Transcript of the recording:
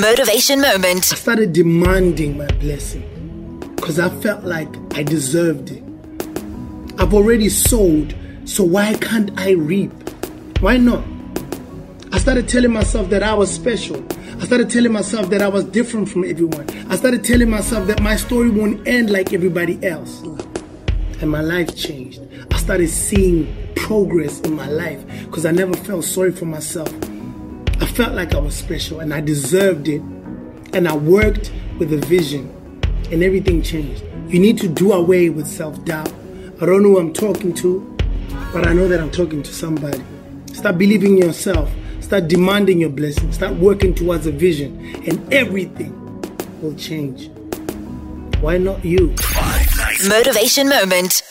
Motivation moment. I started demanding my blessing because I felt like I deserved it. I've already sowed, so why can't I reap? Why not? I started telling myself that I was special. I started telling myself that I was different from everyone. I started telling myself that my story won't end like everybody else. And my life changed. I started seeing progress in my life because I never felt sorry for myself. I felt like I was special and I deserved it. And I worked with a vision and everything changed. You need to do away with self doubt. I don't know who I'm talking to, but I know that I'm talking to somebody. Start believing in yourself. Start demanding your blessing. Start working towards a vision, and everything will change. Why not you? Motivation moment.